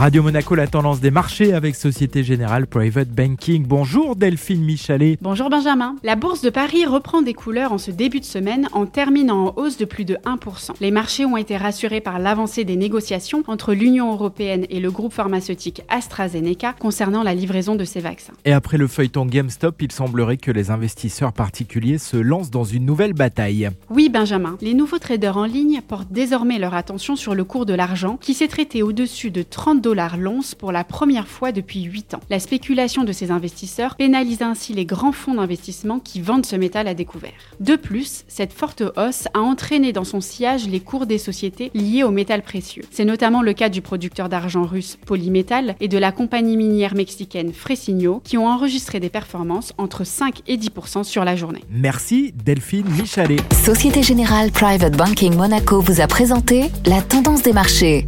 Radio Monaco, la tendance des marchés avec Société Générale Private Banking. Bonjour Delphine Michalet. Bonjour Benjamin. La bourse de Paris reprend des couleurs en ce début de semaine en terminant en hausse de plus de 1%. Les marchés ont été rassurés par l'avancée des négociations entre l'Union européenne et le groupe pharmaceutique AstraZeneca concernant la livraison de ces vaccins. Et après le feuilleton GameStop, il semblerait que les investisseurs particuliers se lancent dans une nouvelle bataille. Oui Benjamin, les nouveaux traders en ligne portent désormais leur attention sur le cours de l'argent qui s'est traité au-dessus de 30 dollars l'once pour la première fois depuis 8 ans. La spéculation de ces investisseurs pénalise ainsi les grands fonds d'investissement qui vendent ce métal à découvert. De plus, cette forte hausse a entraîné dans son sillage les cours des sociétés liées au métal précieux. C'est notamment le cas du producteur d'argent russe Polymetal et de la compagnie minière mexicaine Fresigno qui ont enregistré des performances entre 5 et 10% sur la journée. Merci Delphine Michalet. Société Générale Private Banking Monaco vous a présenté la tendance des marchés.